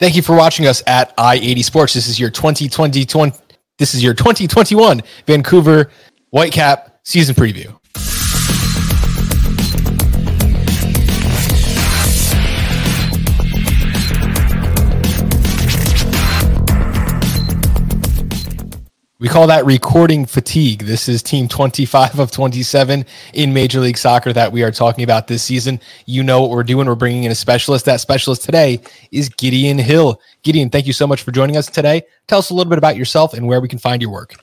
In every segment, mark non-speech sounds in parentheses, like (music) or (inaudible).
Thank you for watching us at i80 Sports. This is your 2020, 20, this is your 2021 Vancouver Whitecap season preview. We call that recording fatigue. This is team 25 of 27 in Major League Soccer that we are talking about this season. You know what we're doing. We're bringing in a specialist. That specialist today is Gideon Hill. Gideon, thank you so much for joining us today. Tell us a little bit about yourself and where we can find your work.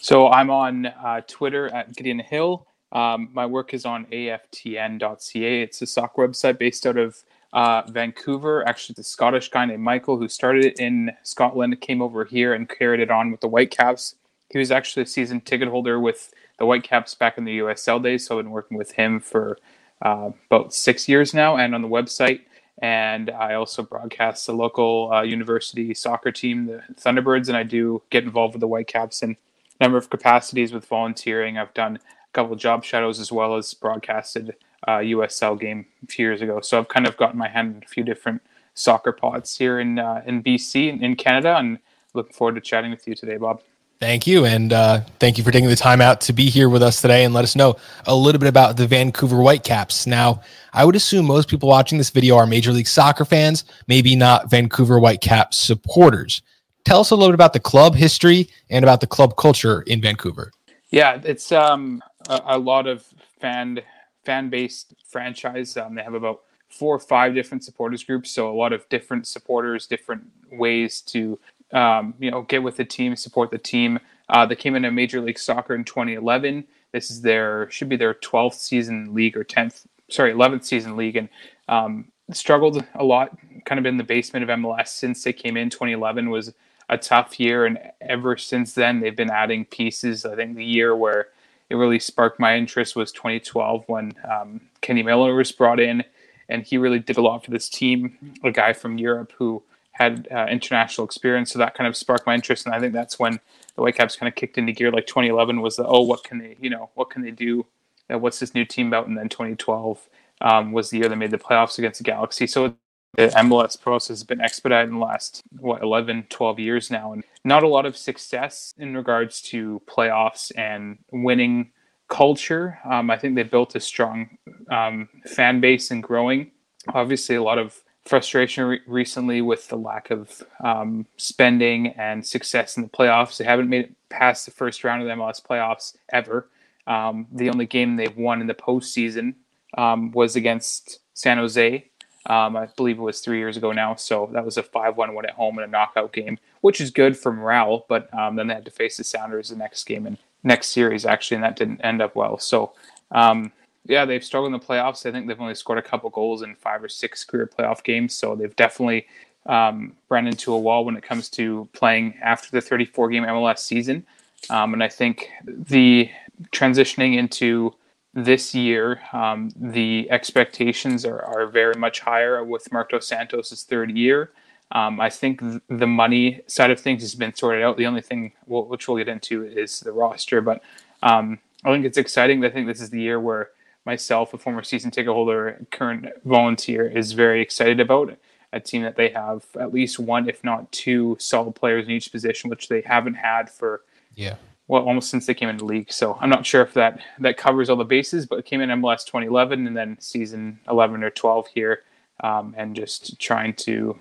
So I'm on uh, Twitter at Gideon Hill. Um, my work is on aftn.ca. It's a soccer website based out of uh, Vancouver. Actually, the Scottish guy named Michael who started it in Scotland came over here and carried it on with the Whitecaps. He was actually a season ticket holder with the Whitecaps back in the USL days, so I've been working with him for uh, about six years now, and on the website. And I also broadcast the local uh, university soccer team, the Thunderbirds, and I do get involved with the Whitecaps in a number of capacities with volunteering. I've done a couple job shadows as well as broadcasted uh, USL game a few years ago. So I've kind of gotten my hand in a few different soccer pods here in uh, in BC in Canada, and looking forward to chatting with you today, Bob. Thank you, and uh, thank you for taking the time out to be here with us today and let us know a little bit about the Vancouver Whitecaps. Now, I would assume most people watching this video are Major League Soccer fans, maybe not Vancouver Whitecaps supporters. Tell us a little bit about the club history and about the club culture in Vancouver. Yeah, it's um, a, a lot of fan fan based franchise. Um, they have about four or five different supporters groups, so a lot of different supporters, different ways to um, you know get with the team, support the team. Uh, they came into Major League Soccer in 2011. This is their should be their 12th season league or 10th, sorry, 11th season league, and um, struggled a lot, kind of in the basement of MLS since they came in. 2011 was a tough year, and ever since then they've been adding pieces. I think the year where it really sparked my interest was 2012 when um, Kenny Miller was brought in, and he really did a lot for this team. A guy from Europe who had uh, international experience, so that kind of sparked my interest, and I think that's when the Whitecaps kind of kicked into gear. Like 2011 was the oh, what can they, you know, what can they do? Uh, what's this new team about? And then 2012 um, was the year they made the playoffs against the Galaxy. So the MLS process has been expedited in the last what 11 12 years now and not a lot of success in regards to playoffs and winning culture. Um, i think they built a strong um, fan base and growing. Obviously a lot of frustration re- recently with the lack of um, spending and success in the playoffs. They haven't made it past the first round of the mls playoffs ever. Um, the only game they've won in the postseason um, was against san jose um, I believe it was three years ago now. So that was a 5 1 win at home in a knockout game, which is good for morale. But um, then they had to face the Sounders the next game and next series, actually, and that didn't end up well. So, um, yeah, they've struggled in the playoffs. I think they've only scored a couple goals in five or six career playoff games. So they've definitely um, ran into a wall when it comes to playing after the 34 game MLS season. Um, and I think the transitioning into this year, um, the expectations are, are very much higher with Marc Dos Santos' third year. Um, I think th- the money side of things has been sorted out. The only thing, we'll, which we'll get into, is the roster. But um, I think it's exciting. I think this is the year where myself, a former season ticket holder, current volunteer, is very excited about a team that they have at least one, if not two, solid players in each position, which they haven't had for yeah well, almost since they came into the league. So I'm not sure if that that covers all the bases, but came in MLS 2011 and then season 11 or 12 here, um, and just trying to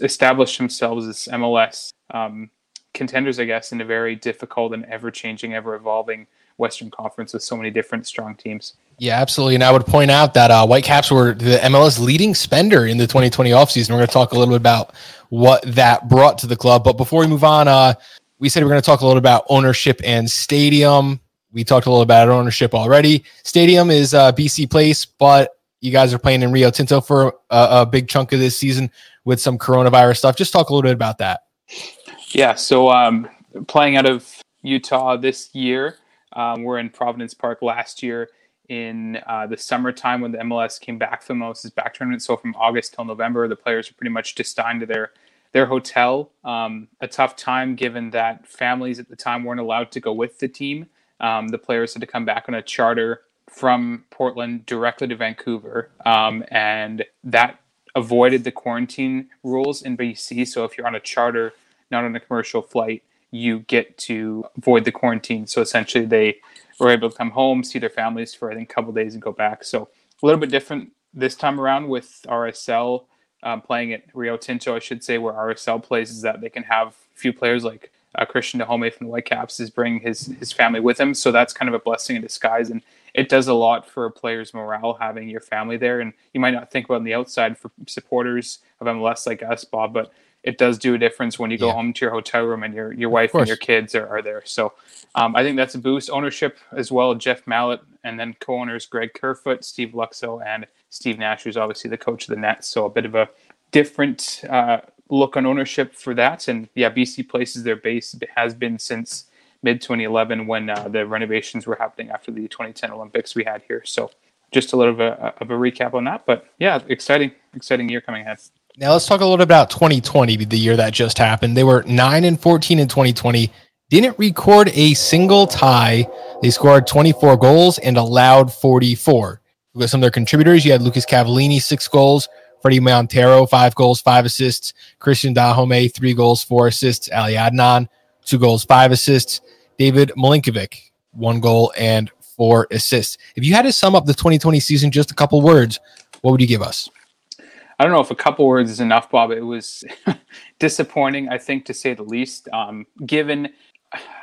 establish themselves as MLS um, contenders, I guess, in a very difficult and ever changing, ever evolving Western Conference with so many different strong teams. Yeah, absolutely. And I would point out that uh, Whitecaps were the MLS leading spender in the 2020 offseason. We're going to talk a little bit about what that brought to the club. But before we move on, uh, we said we are going to talk a little about ownership and stadium. We talked a little about ownership already. Stadium is uh, BC Place, but you guys are playing in Rio Tinto for a, a, big chunk of this season with some coronavirus stuff. Just talk a little bit about that. Yeah, so um, playing out of Utah this year, um, we're in Providence Park last year in uh, the summertime when the MLS came back from the MLS is Back tournament. So from August till November, the players are pretty much just destined to their their hotel. Um, a tough time given that families at the time weren't allowed to go with the team. Um, the players had to come back on a charter from Portland directly to Vancouver, um, and that avoided the quarantine rules in BC. So if you're on a charter, not on a commercial flight, you get to avoid the quarantine. So essentially, they were able to come home, see their families for I think a couple days, and go back. So a little bit different this time around with RSL um, playing at Rio Tinto, I should say, where RSL plays is that they can have a few players like uh, Cristian Dajome from the Whitecaps is bringing his his family with him, so that's kind of a blessing in disguise, and it does a lot for a player's morale having your family there. And you might not think about on the outside for supporters of MLS like us, Bob, but it does do a difference when you go yeah. home to your hotel room and your your wife and your kids are, are there. So um, I think that's a boost. Ownership as well, Jeff Mallett, and then co-owners Greg Kerfoot, Steve Luczo, and Steve Nash, who's obviously the coach of the Nets. So a bit of a different uh, look on ownership for that. And yeah, BC places their base has been since mid 2011 when uh, the renovations were happening after the 2010 Olympics we had here. So just a little bit of a recap on that. But yeah, exciting, exciting year coming ahead. Now let's talk a little bit about 2020, the year that just happened. They were 9 and 14 in 2020, didn't record a single tie. They scored 24 goals and allowed 44. With some of their contributors, you had Lucas Cavallini, six goals, Fredy Montero, five goals, five assists, Cristian Dajome, three goals, four assists, Ali Adnan, two goals, five assists, David Milinkovic, one goal and four assists. If you had to sum up the 2020 season, just a couple words, what would you give us? I don't know if a couple words is enough, Bob. It was (laughs) disappointing, I think, to say the least. Um, given,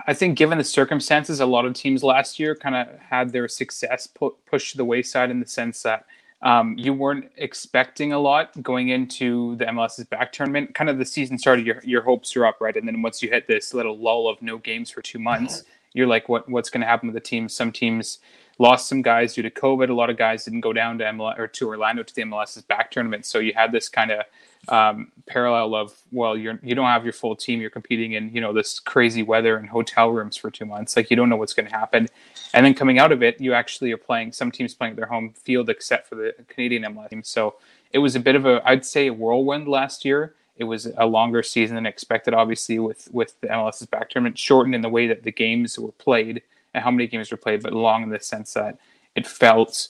I think, given the circumstances, a lot of teams last year kind of had their success pu- pushed to the wayside in the sense that um, you weren't expecting a lot going into the MLS is Back tournament. Kind of the season started, your your hopes are up, right? And then once you hit this little lull of no games for two months, you're like, what what's going to happen with the team? Some teams lost some guys due to COVID. A lot of guys didn't go down to MLS or to Orlando to the MLS is Back tournament. So you had this kind of um, parallel of well, you're you don't have your full team. You're competing in you know this crazy weather and hotel rooms for two months. Like you don't know what's going to happen. And then coming out of it, you actually are playing. Some teams playing at their home field, except for the Canadian MLS team. So it was a bit of a I'd say a whirlwind last year. It was a longer season than expected, obviously, with with the MLS is Back tournament shortened in the way that the games were played and how many games were played, but long in the sense that it felt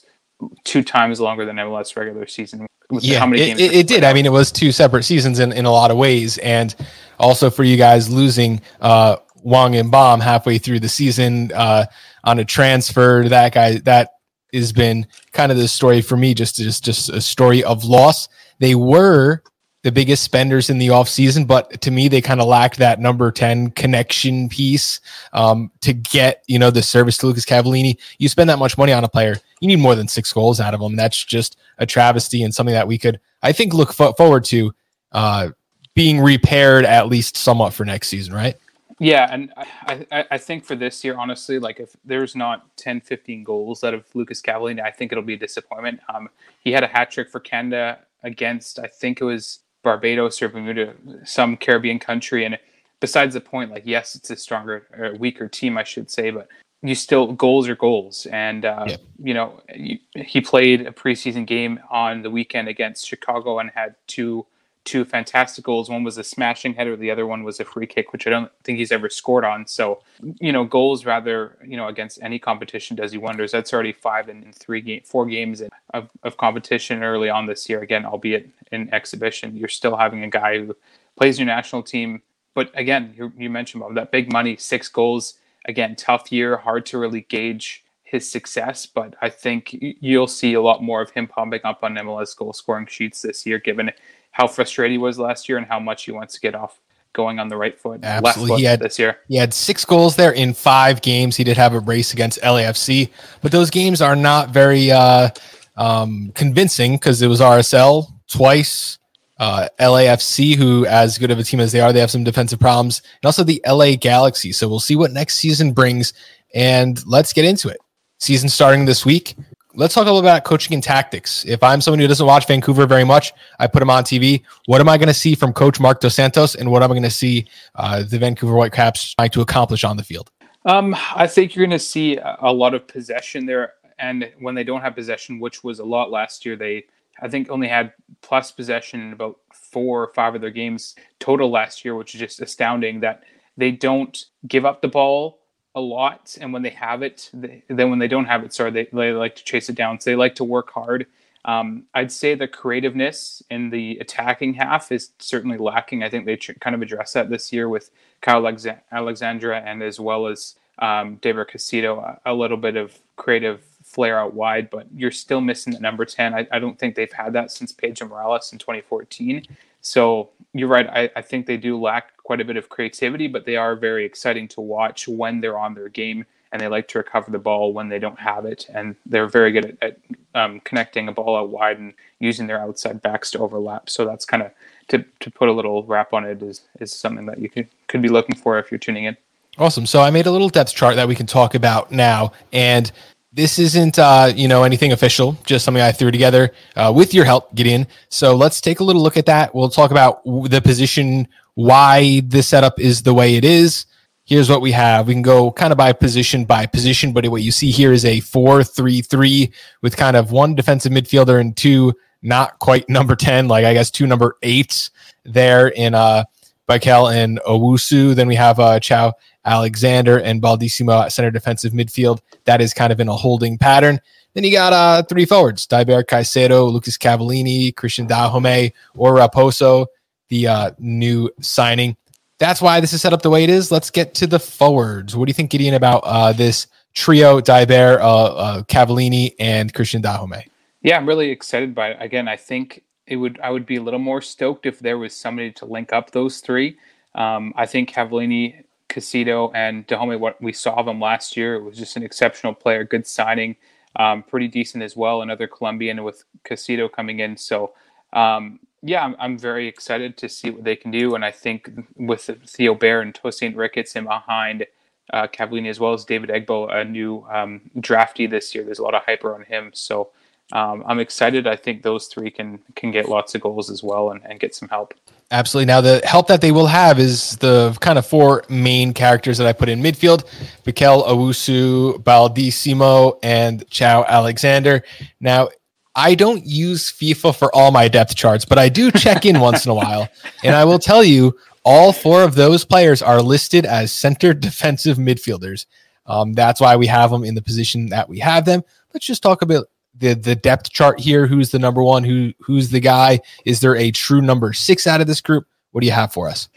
two times longer than MLS regular season. Yeah, it, it, it did. I mean, it was two separate seasons in, in a lot of ways, and also for you guys losing uh, Hwang In-beom halfway through the season uh, on a transfer. That guy that has been kind of the story for me. Just just just a story of loss. They were the biggest spenders in the offseason, but to me, they kind of lacked that number 10 connection piece um, to get, you know, the service to Lucas Cavallini. You spend that much money on a player, you need more than six goals out of him. That's just a travesty and something that we could, I think, look forward to uh, being repaired at least somewhat for next season, right? Yeah, and I, I, I, think for this year, honestly, like if there's not 10, 15 goals out of Lucas Cavallini, I think it'll be a disappointment. Um, he had a hat trick for Canada against, I think it was Barbados or Bermuda, some Caribbean country. And besides the point, like, yes, it's a stronger or weaker team, I should say, but you still goals are goals. And, uh, yeah. you know, you, he played a preseason game on the weekend against Chicago and had two two fantastic goals. One was a smashing header, the other one was a free kick, which I don't think he's ever scored on. So, you know, goals rather, you know, against any competition does he wonders. That's already five in three game, four games in, of, of competition early on this year. Again, albeit in exhibition, you're still having a guy who plays your national team. But again, you, you mentioned about that big money, six goals. Again, tough year, hard to really gauge his success, but I think you'll see a lot more of him pumping up on MLS goal scoring sheets this year, given how frustrated he was last year and how much he wants to get off going on the right foot, Absolutely. Foot he had, this year. He had six goals there in five games. He did have a race against LAFC, but those games are not very uh, um, convincing because it was RSL twice. Uh, LAFC, who as good of a team as they are, they have some defensive problems, and also the LA Galaxy. So we'll see what next season brings, and let's get into it. Season starting this week let's talk a little about coaching and tactics. If I'm someone who doesn't watch Vancouver very much, I put him on TV. What am I going to see from Coach Marc Dos Santos, and what am I going to see uh, the Vancouver Whitecaps trying to accomplish on the field? Um, I think you're going to see a lot of possession there, and when they don't have possession, which was a lot last year, they I think only had plus possession in about four or five of their games total last year, which is just astounding that they don't give up the ball a lot, and when they have it, they, then when they don't have it, sorry, they, they like to chase it down. So they like to work hard. Um, I'd say the creativeness in the attacking half is certainly lacking. I think they kind of address that this year with Caio Alex- Alexandre and as well as um, Deiber Caicedo, a, a, little bit of creative flair out wide, but you're still missing the number 10. I, I don't think they've had that since Pedro Morales in 2014. So you're right. I, I think they do lack quite a bit of creativity, but they are very exciting to watch when they're on their game and they like to recover the ball when they don't have it. And they're very good at, at um, connecting a ball out wide and using their outside backs to overlap. So that's kind of to, to put a little wrap on it is, is something that you could, could be looking for if you're tuning in. Awesome. So I made a little depth chart that we can talk about now. And this isn't uh, you know anything official, just something I threw together uh, with your help, Gideon. So let's take a little look at that. We'll talk about the position, why the setup is the way it is. Here's what we have. We can go kind of by position by position, but what you see here is a four-three-three with kind of one defensive midfielder and two not quite number 10, like I guess two number eights there in uh Bikel and Owusu. Then we have uh Caio Alexandre and Baldisimo at center defensive midfield. That is kind of in a holding pattern. Then you got uh, three forwards: Deiber Caicedo, Lucas Cavallini, Cristian Dajome, or Raposo, the uh, new signing. That's why this is set up the way it is. Let's get to the forwards. What do you think, Gideon, about uh, this trio: Deiber, uh, uh, Cavallini, and Cristian Dajome? Yeah, I'm really excited by it. Again, I think it would. I would be a little more stoked if there was somebody to link up those three. Um, I think Cavallini Caicedo and Dajome, what we saw of him last year, it was just an exceptional player, good signing, um, pretty decent as well. Another Colombian with Caicedo coming in. So, um, yeah, I'm, I'm, very excited to see what they can do. And I think with Theo Bair and Tosaint Ricketts and behind uh, Cavallini as well as David Egbo, a new um, draftee this year, there's a lot of hype on him. So um, I'm excited. I think those three can can get lots of goals as well and, and get some help. Absolutely. Now, the help that they will have is the kind of four main characters that I put in midfield Bikel Owusu, Baldisimo, and Caio Alexandre. Now, I don't use FIFA for all my depth charts, but I do check in once in a while. And I will tell you, all four of those players are listed as center defensive midfielders. Um, that's why we have them in the position that we have them. Let's just talk about the the depth chart here. Who's the number one? Who who's the guy? Is there a true number six out of this group? What do you have for us?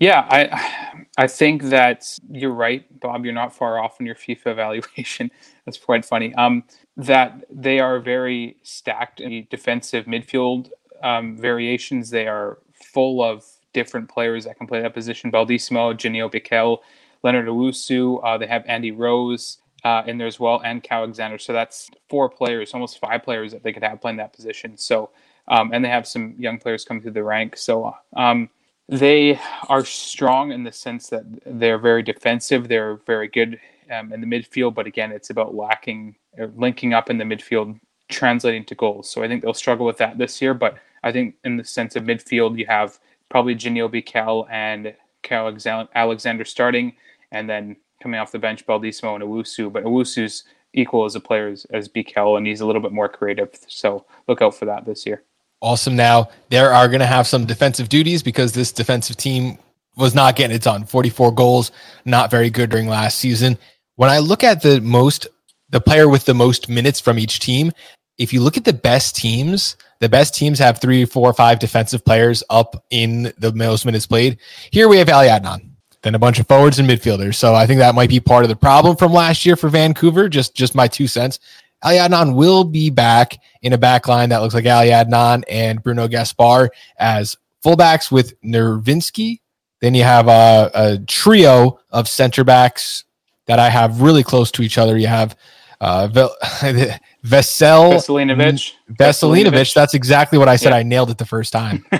Yeah, I I think that you're right, Bob. You're not far off in your FIFA (laughs) evaluation. That's quite funny. Um, that they are very stacked in the defensive midfield um, variations. They are full of different players that can play that position. Baldisimo, Janio Bikel, Leonard Owusu. Uh, they have Andy Rose uh, in there as well, and Caio Alexandre. So that's four players, almost five players that they could have playing that position. So, um, and they have some young players coming through the ranks. So um, they are strong in the sense that they're very defensive. They're very good um, in the midfield, but again, it's about lacking linking up in the midfield, translating to goals. So I think they'll struggle with that this year. But I think in the sense of midfield, you have probably Janio Cal, and Caio Alexandre starting, and then coming off the bench, Baldisimo and Owusu, but Owusu's equal as a player as, as Bikel, and he's a little bit more creative. So look out for that this year. Awesome. Now, there are going to have some defensive duties because this defensive team was not getting it done. 44 goals, not very good during last season. When I look at the most, the player with the most minutes from each team, if you look at the best teams, the best teams have three, four, five defensive players up in the most minutes played. Here we have Ali Adnan than a bunch of forwards and midfielders. So I think that might be part of the problem from last year for Vancouver. Just just my two cents. Ali Adnan will be back in a back line that looks like Ali Adnan and Bruno Gaspar as fullbacks with Nerwinski. Then you have a, a trio of center backs that I have really close to each other. You have uh, (laughs) Vesel Veselinovic. Veselinovic. That's exactly what I said. Yeah. I nailed it the first time. (laughs)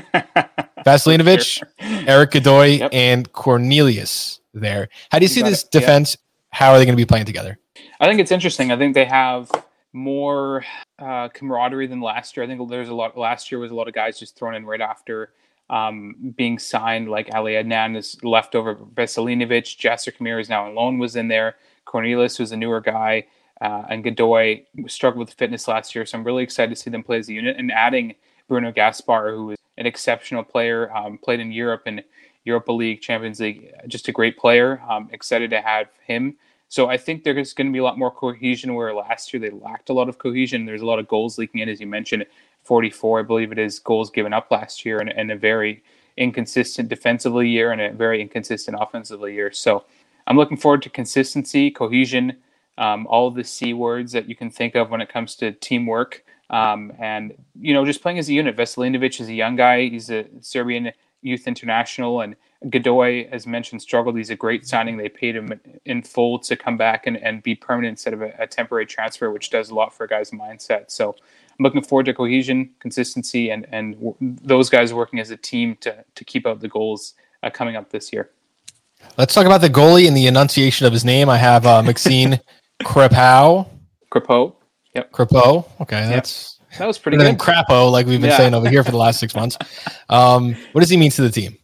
Vasilinovic, sure. Erik Godoy, yep. and Cornelius there. How do you, you see this it. defense? Yeah. How are they going to be playing together? I think it's interesting. I think they have more uh, camaraderie than last year. I think there's a lot. Last year was a lot of guys just thrown in right after um, being signed. Like Ali Adnan is left over. Veselinovic, Jasser Khmiri is now on loan. Was in there. Cornelius was a newer guy, uh, and Godoy struggled with fitness last year. So I'm really excited to see them play as a unit and adding Bruno Gaspar, who is an exceptional player, um, played in Europe and Europa League, Champions League, just a great player. Excited to have him So I think there's going to be a lot more cohesion where last year they lacked a lot of cohesion. There's a lot of goals leaking in, as you mentioned, 44, I believe it is, goals given up last year, and, and a very inconsistent defensively year and a very inconsistent offensively year. So I'm looking forward to consistency, cohesion, um, all the C words that you can think of when it comes to teamwork. Um, and, you know, just playing as a unit. Veselinovic is a young guy. He's a Serbian youth international. And Godoy, as mentioned, struggled. He's a great signing. They paid him in full to come back and, and be permanent instead of a, a temporary transfer, which does a lot for a guy's mindset. So I'm looking forward to cohesion, consistency, and, and w- those guys working as a team to, to keep out the goals uh, coming up this year. Let's talk about the goalie and the enunciation of his name. I have uh, (laughs) Maxime Crepeau. Crepeau. Yep. Crepeau. Okay, that's that was pretty good. Crapo, like we've been yeah. saying over here for the last six (laughs) months. Um, what does he mean to the team?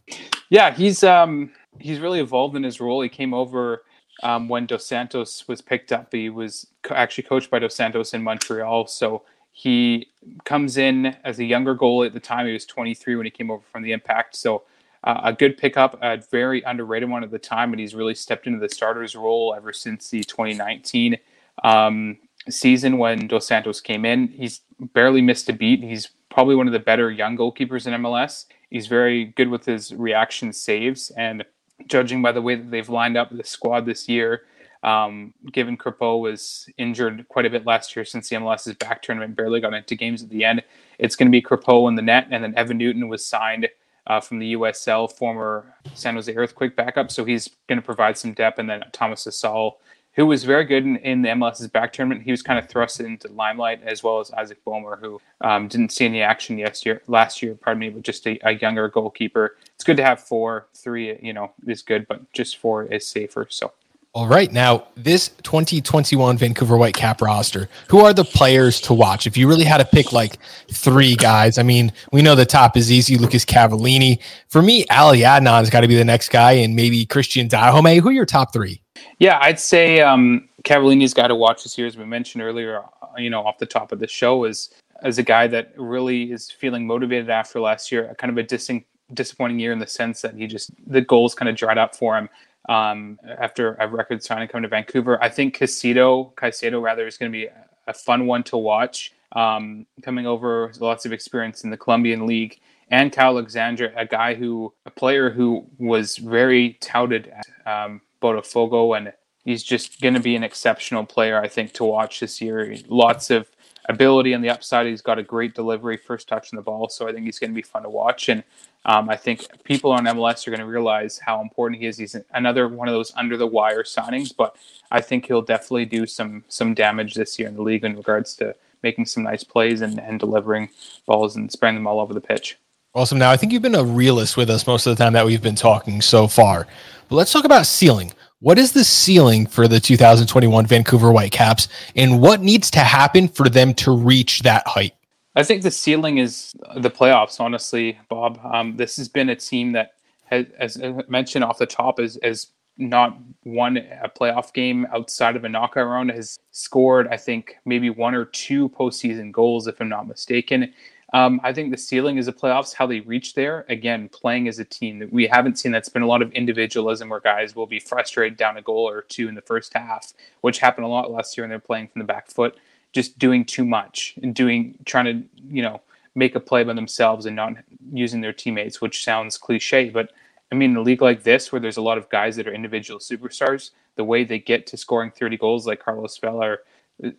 Yeah, he's um, he's really evolved in his role. He came over um, when Dos Santos was picked up. He was co- actually coached by Dos Santos in Montreal, so he comes in as a younger goalie at the time. He was 23 when he came over from the Impact. So uh, a good pickup, a very underrated one at the time, and he's really stepped into the starter's role ever since the 2019 um, season when Dos Santos came in. He's barely missed a beat. He's probably one of the better young goalkeepers in MLS. He's very good with his reaction saves, and judging by the way that they've lined up the squad this year, um, given Crepeau was injured quite a bit last year since the MLS is Back tournament, barely got into games at the end. It's going to be Crepeau in the net, and then Evan Newton was signed uh, from the USL, former San Jose Earthquake backup, so he's going to provide some depth. And then Thomas Hasal who was very good in, in, the MLS is Back tournament. He was kind of thrust into limelight, as well as Isaac Boehmer, who um, didn't see any action year, last year, pardon me, but just a, a, younger goalkeeper. It's good to have four, three, you know, is good, but just four is safer. So. All right. Now, this 2021 Vancouver Whitecap roster, who are the players to watch? If you really had to pick like three guys, I mean, we know the top is easy Lucas Cavallini. For me, Ali Adnan's got to be the next guy, and maybe Cristian Dajome. Who are your top three? Yeah, I'd say um, Cavallini's got to watch this year, as we mentioned earlier. Uh, you know, off the top of the show, is as a guy that really is feeling motivated after last year, kind of a dis- disappointing year in the sense that he just the goals kind of dried up for him um, after a record signing coming to Vancouver. I think Caicedo, Caicedo rather, is going to be a fun one to watch. Um, coming over, lots of experience in the Colombian League, and Caio Alexandre, a guy who, a player who was very touted at um, Botafogo, and he's just going to be an exceptional player, I think, to watch this year. Lots of ability on the upside. He's got a great delivery, first touch on the ball, so I think he's going to be fun to watch. And um, I think people on MLS are going to realize how important he is. He's another one of those under the wire signings, but I think he'll definitely do some some damage this year in the league in regards to making some nice plays and, and delivering balls and spraying them all over the pitch. Awesome. Now, I think you've been a realist with us most of the time that we've been talking so far. But let's talk about ceiling. What is the ceiling for the 2021 Vancouver Whitecaps, and what needs to happen for them to reach that height? I think the ceiling is the playoffs. Honestly, Bob, um, this has been a team that has, as mentioned off the top, is not won a playoff game outside of a knockout round. Has scored, I think, maybe one or two postseason goals, if I'm not mistaken. Um, I think the ceiling is the playoffs, how they reach there. Again, playing as a team that we haven't seen. That's been a lot of individualism where guys will be frustrated down a goal or two in the first half, which happened a lot last year when they're playing from the back foot, just doing too much and doing trying to you know make a play by themselves and not using their teammates, which sounds cliche, but I mean, in a league like this where there's a lot of guys that are individual superstars, the way they get to scoring 30 goals like Carlos Vela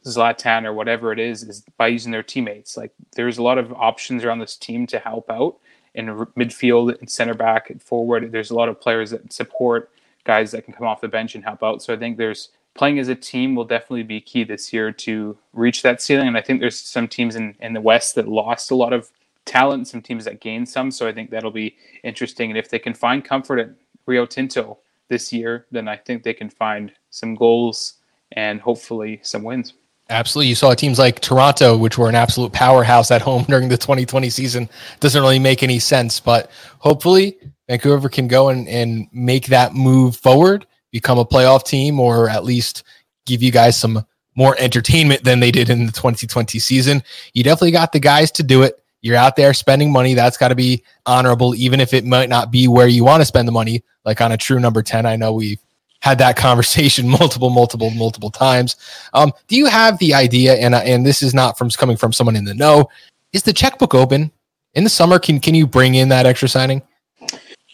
Zlatan or whatever it is is by using their teammates. Like there's a lot of options around this team to help out in midfield and center back and forward. There's a lot of players that support guys that can come off the bench and help out. So I think there's playing as a team will definitely be key this year to reach that ceiling. And I think there's some teams in, in the West that lost a lot of talent, some teams that gained some. So I think that'll be interesting. And if they can find comfort at Rio Tinto this year, then I think they can find some goals and hopefully some wins. Absolutely. You saw teams like Toronto, which were an absolute powerhouse at home (laughs) during the 2020 season. Doesn't really make any sense, but hopefully Vancouver can go and, and make that move forward, become a playoff team, or at least give you guys some more entertainment than they did in the 2020 season. You definitely got the guys to do it. You're out there spending money. That's got to be honorable, even if it might not be where you want to spend the money, like on a true number 10. I know we've had that conversation (laughs) multiple, multiple, multiple times. Um, do you have the idea? And and this is not from coming from someone in the know. Is the checkbook open in the summer? Can can you bring in that extra signing?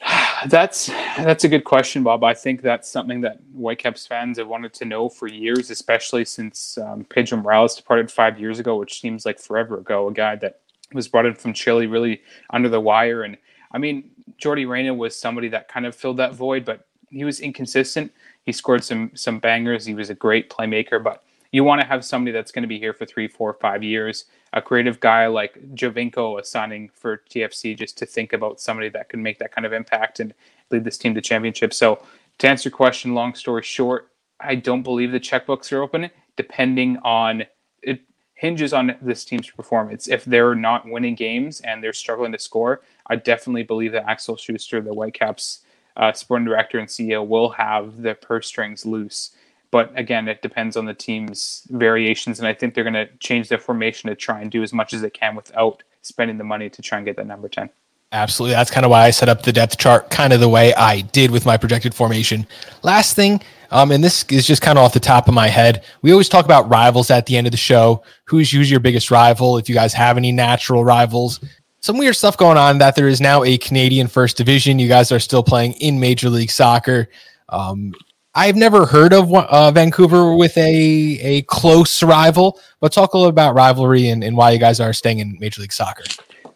(sighs) That's that's a good question, Bob. I think that's something that Whitecaps fans have wanted to know for years, especially since um, Pedro Morales departed five years ago, which seems like forever ago. A guy that was brought in from Chile, really under the wire, and I mean, Yordy Reyna was somebody that kind of filled that void, but he was inconsistent. He scored some some bangers. He was a great playmaker, but you want to have somebody that's going to be here for three, four, five years. A creative guy like Giovinco signing for TFC just to think about somebody that can make that kind of impact and lead this team to championship. So to answer your question, long story short, I don't believe the checkbooks are open. Depending on it hinges on this team's performance. If they're not winning games and they're struggling to score, I definitely believe that Axel Schuster, the Whitecaps uh, sporting director and CEO, will have the purse strings loose. But again, it depends on the team's variations, and I think they're going to change their formation to try and do as much as they can without spending the money to try and get that number ten. Absolutely. That's kind of why I set up the depth chart kind of the way I did with my projected formation. Last thing, um, and this is just kind of off the top of my head. We always talk about rivals at the end of the show. Who's who's your biggest rival? If you guys have any natural rivals, some weird stuff going on that there is now a Canadian First Division. You guys are still playing in Major League Soccer. Um, I've never heard of uh, Vancouver with a a close rival, but talk a little about rivalry and, and why you guys are staying in Major League Soccer.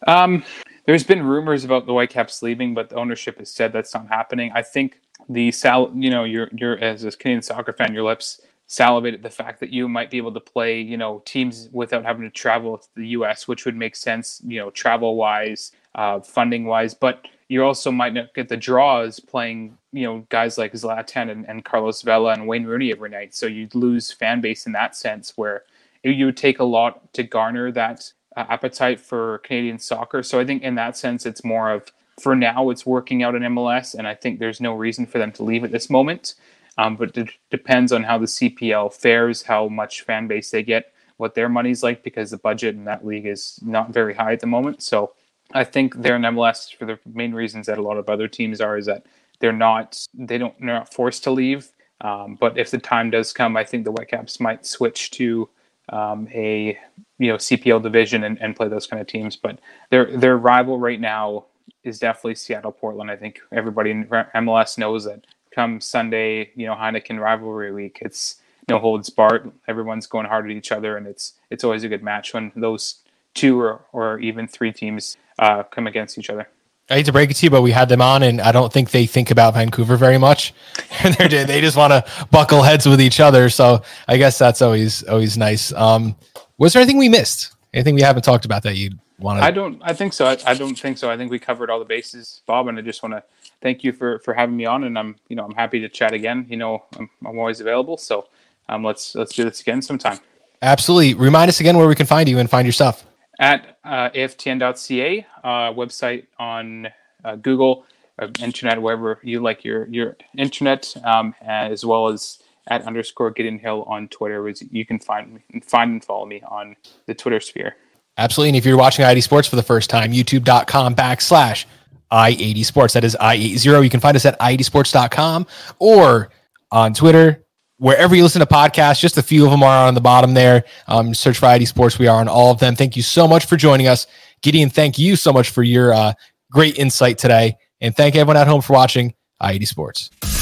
Um, there's been rumors about the Whitecaps leaving, but the ownership has said that's not happening. I think the sal, you know, you're you're as a Canadian soccer fan, your lips salivate at the fact that you might be able to play, you know, teams without having to travel to the U.S., which would make sense, you know, travel wise, uh, funding wise. But you also might not get the draws playing, you know, guys like Zlatan and, and Carlos Vela and Wayne Rooney every night. So you'd lose fan base in that sense, where you would take a lot to garner that uh, appetite for Canadian soccer. So I think in that sense, it's more of for now, it's working out in MLS, and I think there's no reason for them to leave at this moment. Um, but it depends on how the CPL fares, how much fan base they get, what their money's like, because the budget in that league is not very high at the moment. So I think they're in MLS for the main reasons that a lot of other teams are is that they're not they don't they're not forced to leave. Um, but if the time does come, I think the Whitecaps might switch to um, a you know CPL division and, and play those kind of teams. But their their rival right now is definitely Seattle Portland. I think everybody in MLS knows that come Sunday, you know Heineken rivalry week, it's no holds barred. Everyone's going hard at each other, and it's it's always a good match when those two or, or even three teams uh, come against each other. I hate to break it to you, but we had them on, and I don't think they think about Vancouver very much. (laughs) they just want to buckle heads with each other. So I guess that's always always nice. Um, was there anything we missed? Anything we haven't talked about that you want to? I don't. I think so. I, I, don't think so. I think we covered all the bases, Bob, and I just want to thank you for for having me on. And I'm you know I'm happy to chat again. You know I'm, I'm always available. So um, let's let's do this again sometime. Absolutely. Remind us again where we can find you and find your stuff at uh, aftn.ca uh, website on uh, Google, uh, internet, wherever you like your your internet, um, as well as at underscore Gideon Hill on Twitter. You can find me and find and follow me on the Twitter sphere. Absolutely. And if you're watching i80 Sports for the first time, youtube.com backslash i80 Sports. That is i80. You can find us at i80sports.com or on Twitter, wherever you listen to podcasts, just a few of them are on the bottom there. Um, search for i80 Sports. We are on all of them. Thank you so much for joining us. Gideon, thank you so much for your uh, great insight today. And thank everyone at home for watching i80 Sports.